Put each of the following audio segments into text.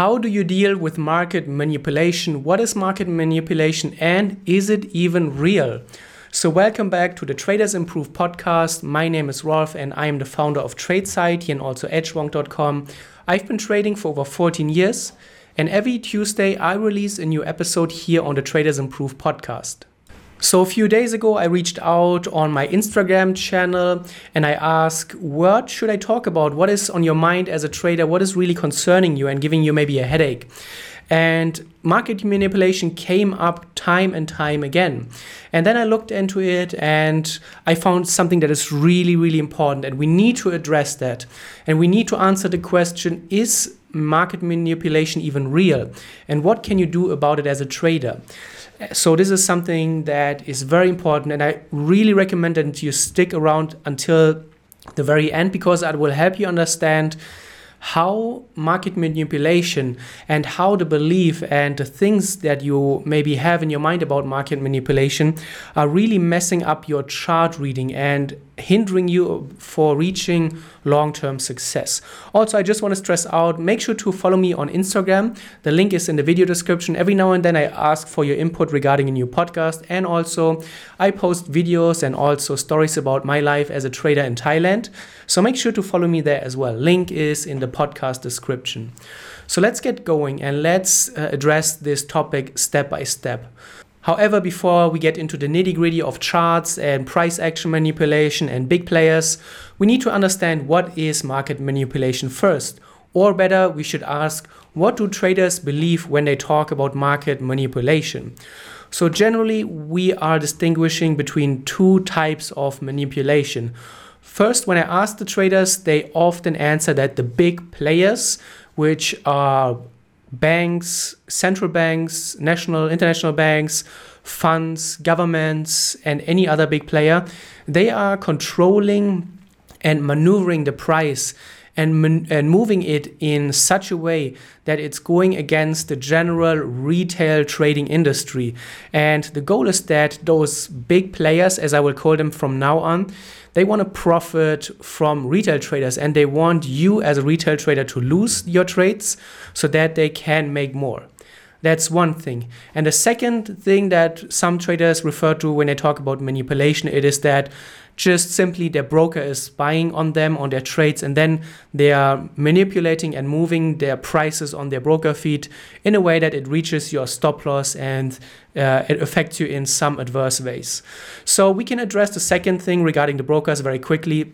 How do you deal with market manipulation? What is market manipulation and is it even real? So, welcome back to the Traders Improve podcast. My name is Rolf and I am the founder of Tradeciety and also edgewonk.com. I've been trading for over 14 years, and every Tuesday I release a new episode here on the Traders Improve podcast. So a few days ago, I reached out on my Instagram channel and I asked, what should I talk about? What is on your mind as a trader? What is really concerning you and giving you maybe a headache? And market manipulation came up time and time again. And then I looked into it and I found something that is really, really important. And we need to address that. And we need to answer the question is market manipulation even real? And what can you do about it as a trader? So this is something that is very important, and I really recommend that you stick around until the very end because that will help you understand how market manipulation and how the belief and the things that you maybe have in your mind about market manipulation are really messing up your chart reading and hindering you for reaching long-term success. Also, I just want to stress out, make sure to follow me on Instagram. The link is in the video description. Every now and then I ask for your input regarding a new podcast and also I post videos and also stories about my life as a trader in Thailand. So make sure to follow me there as well. Link is in the podcast description. So let's get going and let's uh, address this topic step by step. However, before we get into the nitty gritty of charts and price action manipulation and big players, we need to understand what is market manipulation first. Or better, we should ask what do traders believe when they talk about market manipulation? So, generally, we are distinguishing between two types of manipulation. First, when I ask the traders, they often answer that the big players, which are banks, central banks, national, international banks, funds, governments, and any other big player, they are controlling and maneuvering the price and, and moving it in such a way that it's going against the general retail trading industry. And the goal is that those big players, as I will call them from now on, they want to profit from retail traders and they want you as a retail trader to lose your trades so that they can make more. That's one thing. And the second thing that some traders refer to when they talk about manipulation, it is that just simply their broker is buying on them on their trades and then they are manipulating and moving their prices on their broker feed in a way that it reaches your stop loss and uh, it affects you in some adverse ways. So we can address the second thing regarding the brokers very quickly.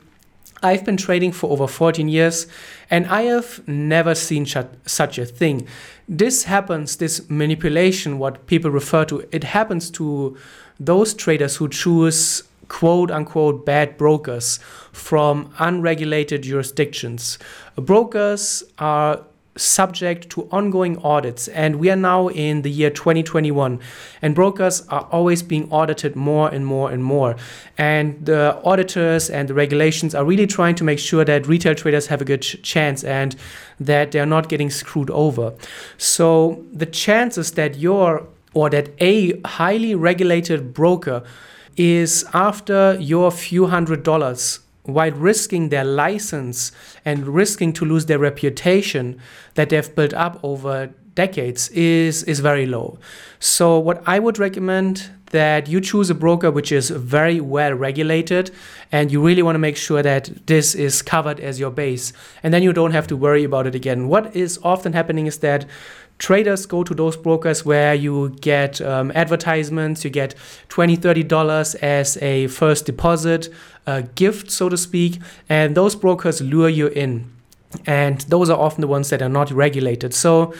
I've been trading for over 14 years and I have never seen such a thing. This happens, this manipulation, what people refer to, it happens to those traders who choose quote unquote bad brokers from unregulated jurisdictions. Brokers are subject to ongoing audits and we are now in the year 2021 and brokers are always being audited more and more and more. And the auditors and the regulations are really trying to make sure that retail traders have a good ch- chance and that they're not getting screwed over. So the chances that you're or that a highly regulated broker is after your few hundred dollars while risking their license and risking to lose their reputation that they've built up over decades is is very low. So what I would recommend that you choose a broker which is very well regulated and you really want to make sure that this is covered as your base and then you don't have to worry about it again. What is often happening is that traders go to those brokers where you get um, advertisements you get $20, 30 dollars as a first deposit a gift so to speak and those brokers lure you in and those are often the ones that are not regulated so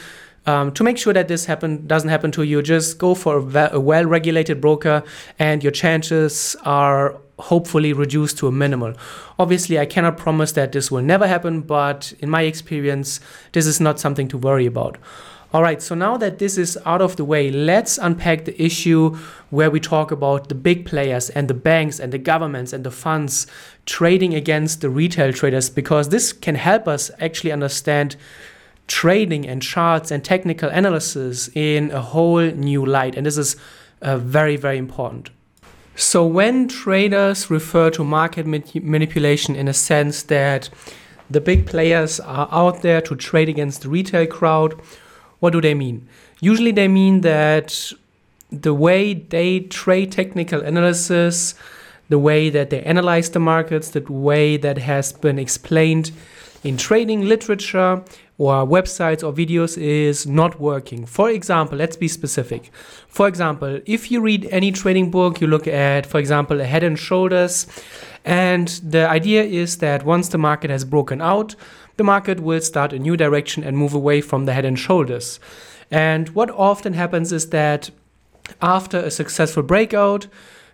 um, to make sure that this happen doesn't happen to you just go for a, a well-regulated broker and your chances are hopefully reduced to a minimal. Obviously, I cannot promise that this will never happen, but in my experience, this is not something to worry about. All right, so now that this is out of the way, let's unpack the issue where we talk about the big players and the banks and the governments and the funds trading against the retail traders because this can help us actually understand trading and charts and technical analysis in a whole new light. And this is uh, very, very important. So, when traders refer to market manipulation in a sense that the big players are out there to trade against the retail crowd. What do they mean? Usually, they mean that the way they trade technical analysis, the way that they analyze the markets, the way that has been explained in trading literature or websites or videos is not working. For example, let's be specific. For example, if you read any trading book, you look at, for example, a head and shoulders, and the idea is that once the market has broken out, the market will start a new direction and move away from the head and shoulders. And what often happens is that after a successful breakout,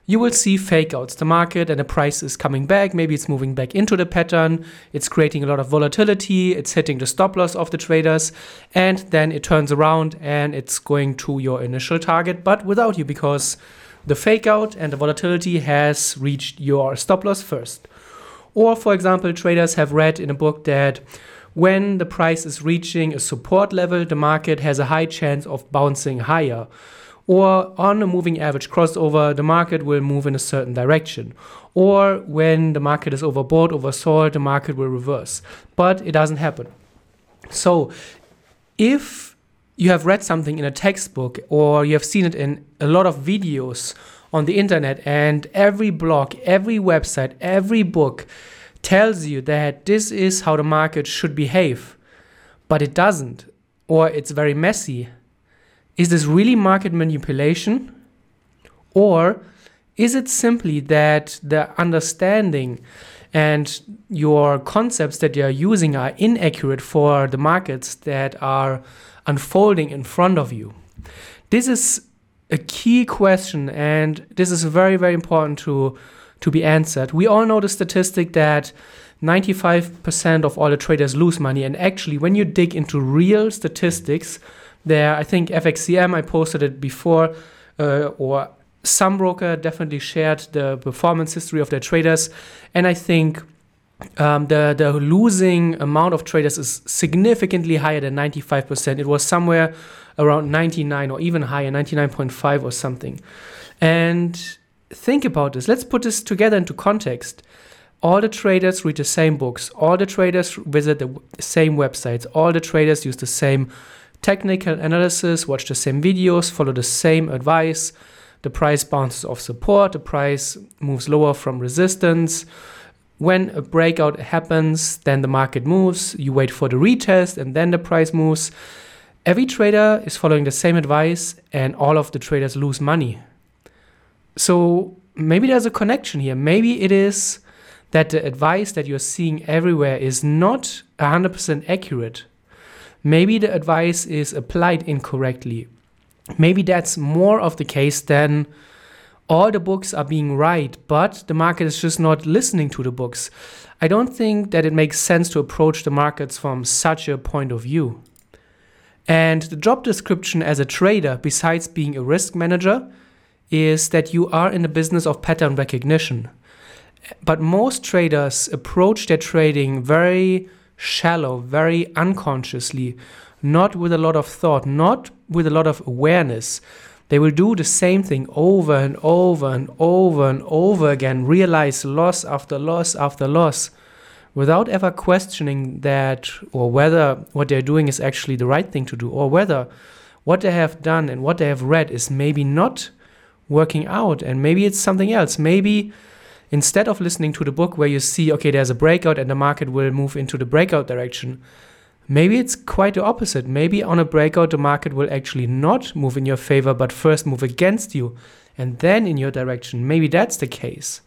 you will see fake outs. The market and the price is coming back. Maybe it's moving back into the pattern. It's creating a lot of volatility. It's hitting the stop loss of the traders. And then it turns around and it's going to your initial target, but without you because the fake out and the volatility has reached your stop loss first. Or, for example, traders have read in a book that when the price is reaching a support level, the market has a high chance of bouncing higher or on a moving average crossover, the market will move in a certain direction. Or when the market is overbought, oversold, the market will reverse. But it doesn't happen. So if you have read something in a textbook or you have seen it in a lot of videos on the internet, and every blog, every website, every book tells you that this is how the market should behave, but it doesn't, or it's very messy is this really market manipulation? Or is it simply that the understanding and your concepts that you are using are inaccurate for the markets that are unfolding in front of you? This is a key question, and this is very, very important to, to be answered. We all know the statistic that 95% of all the traders lose money, and actually, when you dig into real statistics, there. I think FXCM, I posted it before, uh, or some broker definitely shared the performance history of their traders. And I think um, the, the losing amount of traders is significantly higher than 95%. It was somewhere around 99 or even higher, 99.5 or something. And think about this. Let's put this together into context. All the traders read the same books. All the traders visit the same websites. All the traders use the same technical analysis, watch the same videos, follow the same advice. The price bounces off support, the price moves lower from resistance. When a breakout happens, then the market moves. You wait for the retest and then the price moves. Every trader is following the same advice, and all of the traders lose money. So maybe there's a connection here. Maybe it is that the advice that you're seeing everywhere is not 100% accurate. Maybe the advice is applied incorrectly. Maybe that's more of the case than all the books are being right, but the market is just not listening to the books. I don't think that it makes sense to approach the markets from such a point of view. And the job description as a trader, besides being a risk manager, is that you are in the business of pattern recognition. But most traders approach their trading very shallow, very unconsciously, not with a lot of thought, not with a lot of awareness. They will do the same thing over and over and over and over again, realize loss after loss after loss, without ever questioning that or whether what they're doing is actually the right thing to do, or whether what they have done and what they have read is maybe not working out and maybe it's something else. Maybe Instead of listening to the book where you see, okay, there's a breakout and the market will move into the breakout direction, maybe it's quite the opposite. Maybe on a breakout, the market will actually not move in your favor, but first move against you and then in your direction. Maybe that's the case.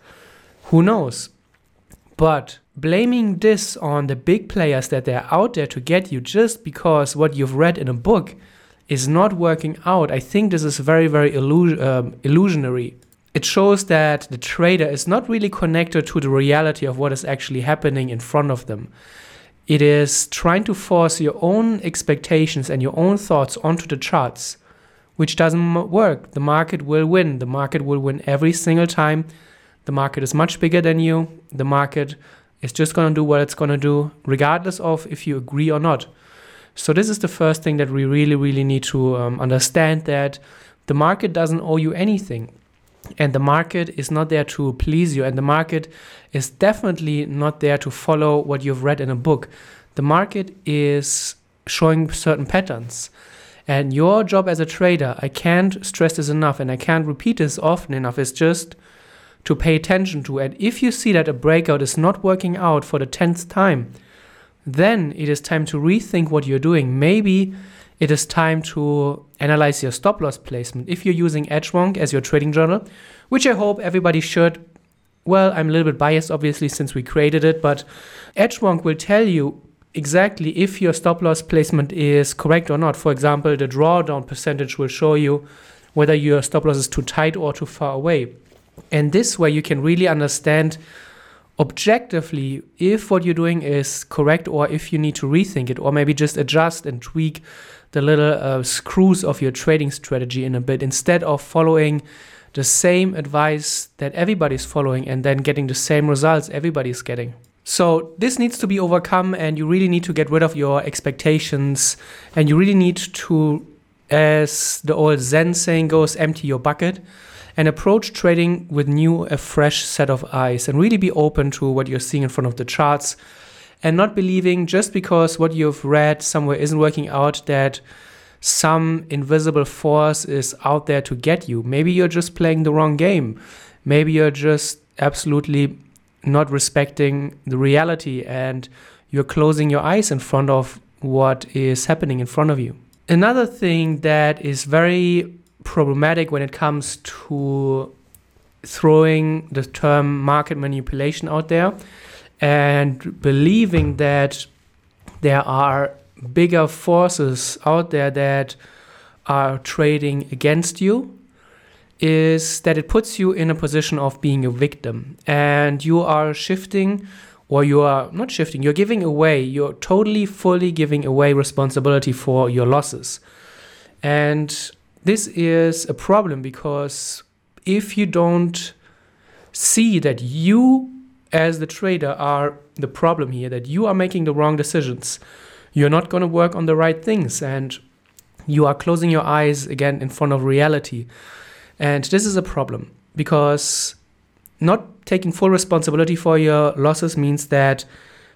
Who knows? But blaming this on the big players that they're out there to get you just because what you've read in a book is not working out, I think this is very, very um, illusionary it shows that the trader is not really connected to the reality of what is actually happening in front of them. It is trying to force your own expectations and your own thoughts onto the charts, which doesn't work. The market will win. The market will win every single time. The market is much bigger than you. The market is just going to do what it's going to do, regardless of if you agree or not. So, this is the first thing that we really, really need to um, understand that the market doesn't owe you anything and the market is not there to please you. And the market is definitely not there to follow what you've read in a book. The market is showing certain patterns. And your job as a trader i can't stress this enough and i can't repeat this often enough is just to pay attention to. And if you see that a breakout is not working out for the 10th time then it is time to rethink what you're doing. Maybe it is time to analyze your stop loss placement. If you're using Edgewonk as your trading journal, which I hope everybody should, well, I'm a little bit biased obviously since we created it, but Edgewonk will tell you exactly if your stop loss placement is correct or not. For example, the drawdown percentage will show you whether your stop loss is too tight or too far away. And this way you can really understand objectively if what you're doing is correct or if you need to rethink it or maybe just adjust and tweak the little uh, screws of your trading strategy in a bit instead of following the same advice that everybody's following and then getting the same results everybody's getting. So, this needs to be overcome, and you really need to get rid of your expectations, and you really need to, as the old Zen saying goes, empty your bucket and approach trading with new, a fresh set of eyes, and really be open to what you're seeing in front of the charts and not believing just because what you've read somewhere isn't working out that some invisible force is out there to get you. Maybe you're just playing the wrong game. Maybe you're just absolutely not respecting the reality and you're closing your eyes in front of what is happening in front of you. Another thing that is very problematic when it comes to throwing the term market manipulation out there and believing that there are bigger forces out there that are trading against you is that it puts you in a position of being a victim. And you are shifting or you are not shifting you're giving away you're totally fully giving away responsibility for your losses. And this is a problem because if you don't see that you as the trader are the problem here that you are making the wrong decisions. You're not going to work on the right things and you are closing your eyes again in front of reality. And this is a problem because not taking full responsibility for your losses means that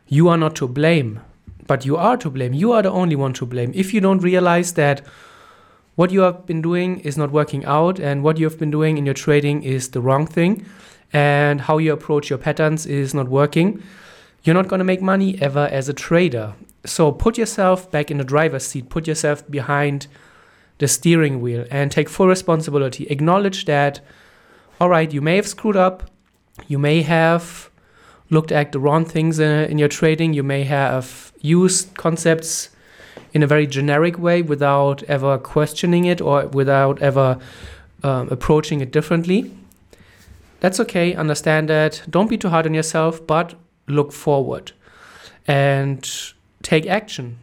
you are not to blame, but you are to blame. You are the only one to blame. If you don't realize that what you have been doing is not working out and what you have been doing in your trading is the wrong thing, and how you approach your patterns is not working, you're not going to make money ever as a trader. So put yourself back in the driver's seat, put yourself behind the steering wheel and take full responsibility. Acknowledge that, all right, you may have screwed up, you may have looked at the wrong things in, your trading, you may have used concepts in a very generic way without ever questioning it or without ever um, approaching it differently. That's okay, understand that. Don't be too hard on yourself, but look forward and take action.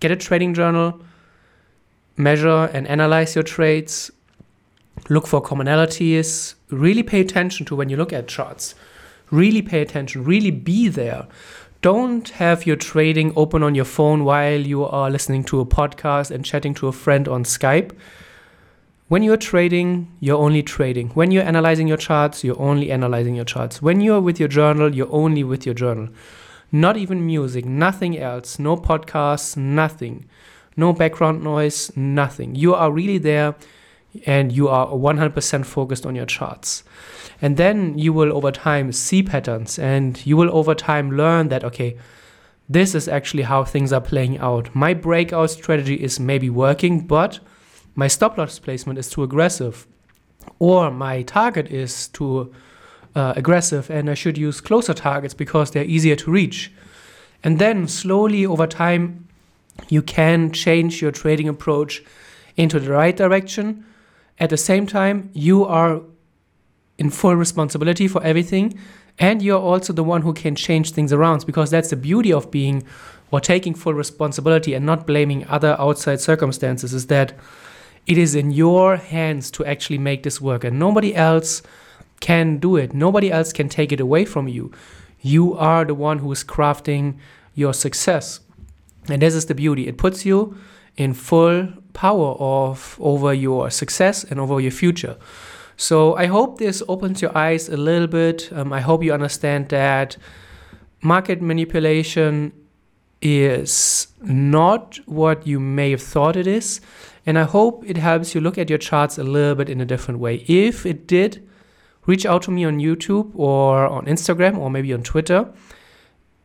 Get a trading journal, measure and analyze your trades, look for commonalities, really pay attention to when you look at charts. Really pay attention, really be there. Don't have your trading open on your phone while you are listening to a podcast and chatting to a friend on Skype when you're trading, you're only trading. When you're analyzing your charts, you're only analyzing your charts. When you're with your journal, you're only with your journal. Not even music, nothing else, no podcasts, nothing. No background noise, nothing. You are really there and you are 100% focused on your charts. And then you will over time see patterns and you will over time learn that, okay, this is actually how things are playing out. My breakout strategy is maybe working, but my stop loss placement is too aggressive, or my target is too uh, aggressive and I should use closer targets because they're easier to reach. And then slowly over time, you can change your trading approach into the right direction. At the same time, you are in full responsibility for everything and you're also the one who can change things around because that's the beauty of being or taking full responsibility and not blaming other outside circumstances is that it is in your hands to actually make this work, and nobody else can do it. Nobody else can take it away from you. You are the one who is crafting your success. And this is the beauty. It puts you in full power of over your success and over your future. So I hope this opens your eyes a little bit. Um, I hope you understand that market manipulation is not what you may have thought it is. And I hope it helps you look at your charts a little bit in a different way. If it did, reach out to me on YouTube or on Instagram or maybe on Twitter.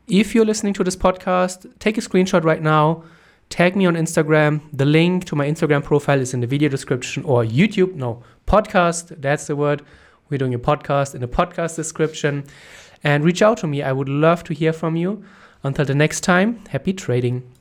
If you're listening to this podcast, take a screenshot right now, tag me on Instagram. The link to my Instagram profile is in the video description or YouTube, no, podcast, that's the word. We're doing a podcast in the podcast description. And reach out to me. I would love to hear from you. Until the next time, happy trading.